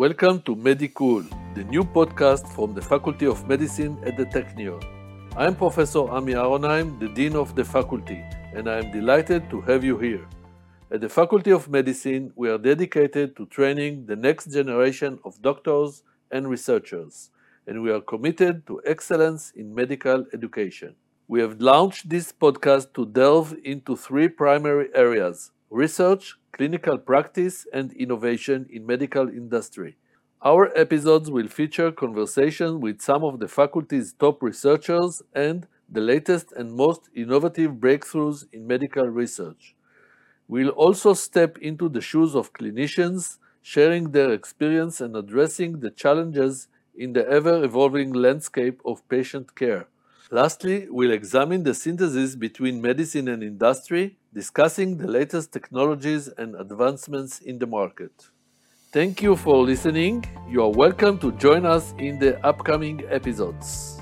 Welcome to Medicool, the new podcast from the Faculty of Medicine at the Technion. I am Professor Ami Aronheim, the Dean of the Faculty, and I am delighted to have you here. At the Faculty of Medicine, we are dedicated to training the next generation of doctors and researchers, and we are committed to excellence in medical education. We have launched this podcast to delve into three primary areas research, clinical practice, and innovation in medical industry. Our episodes will feature conversations with some of the faculty's top researchers and the latest and most innovative breakthroughs in medical research. We'll also step into the shoes of clinicians, sharing their experience and addressing the challenges in the ever evolving landscape of patient care. Lastly, we'll examine the synthesis between medicine and industry, discussing the latest technologies and advancements in the market. Thank you for listening. You are welcome to join us in the upcoming episodes.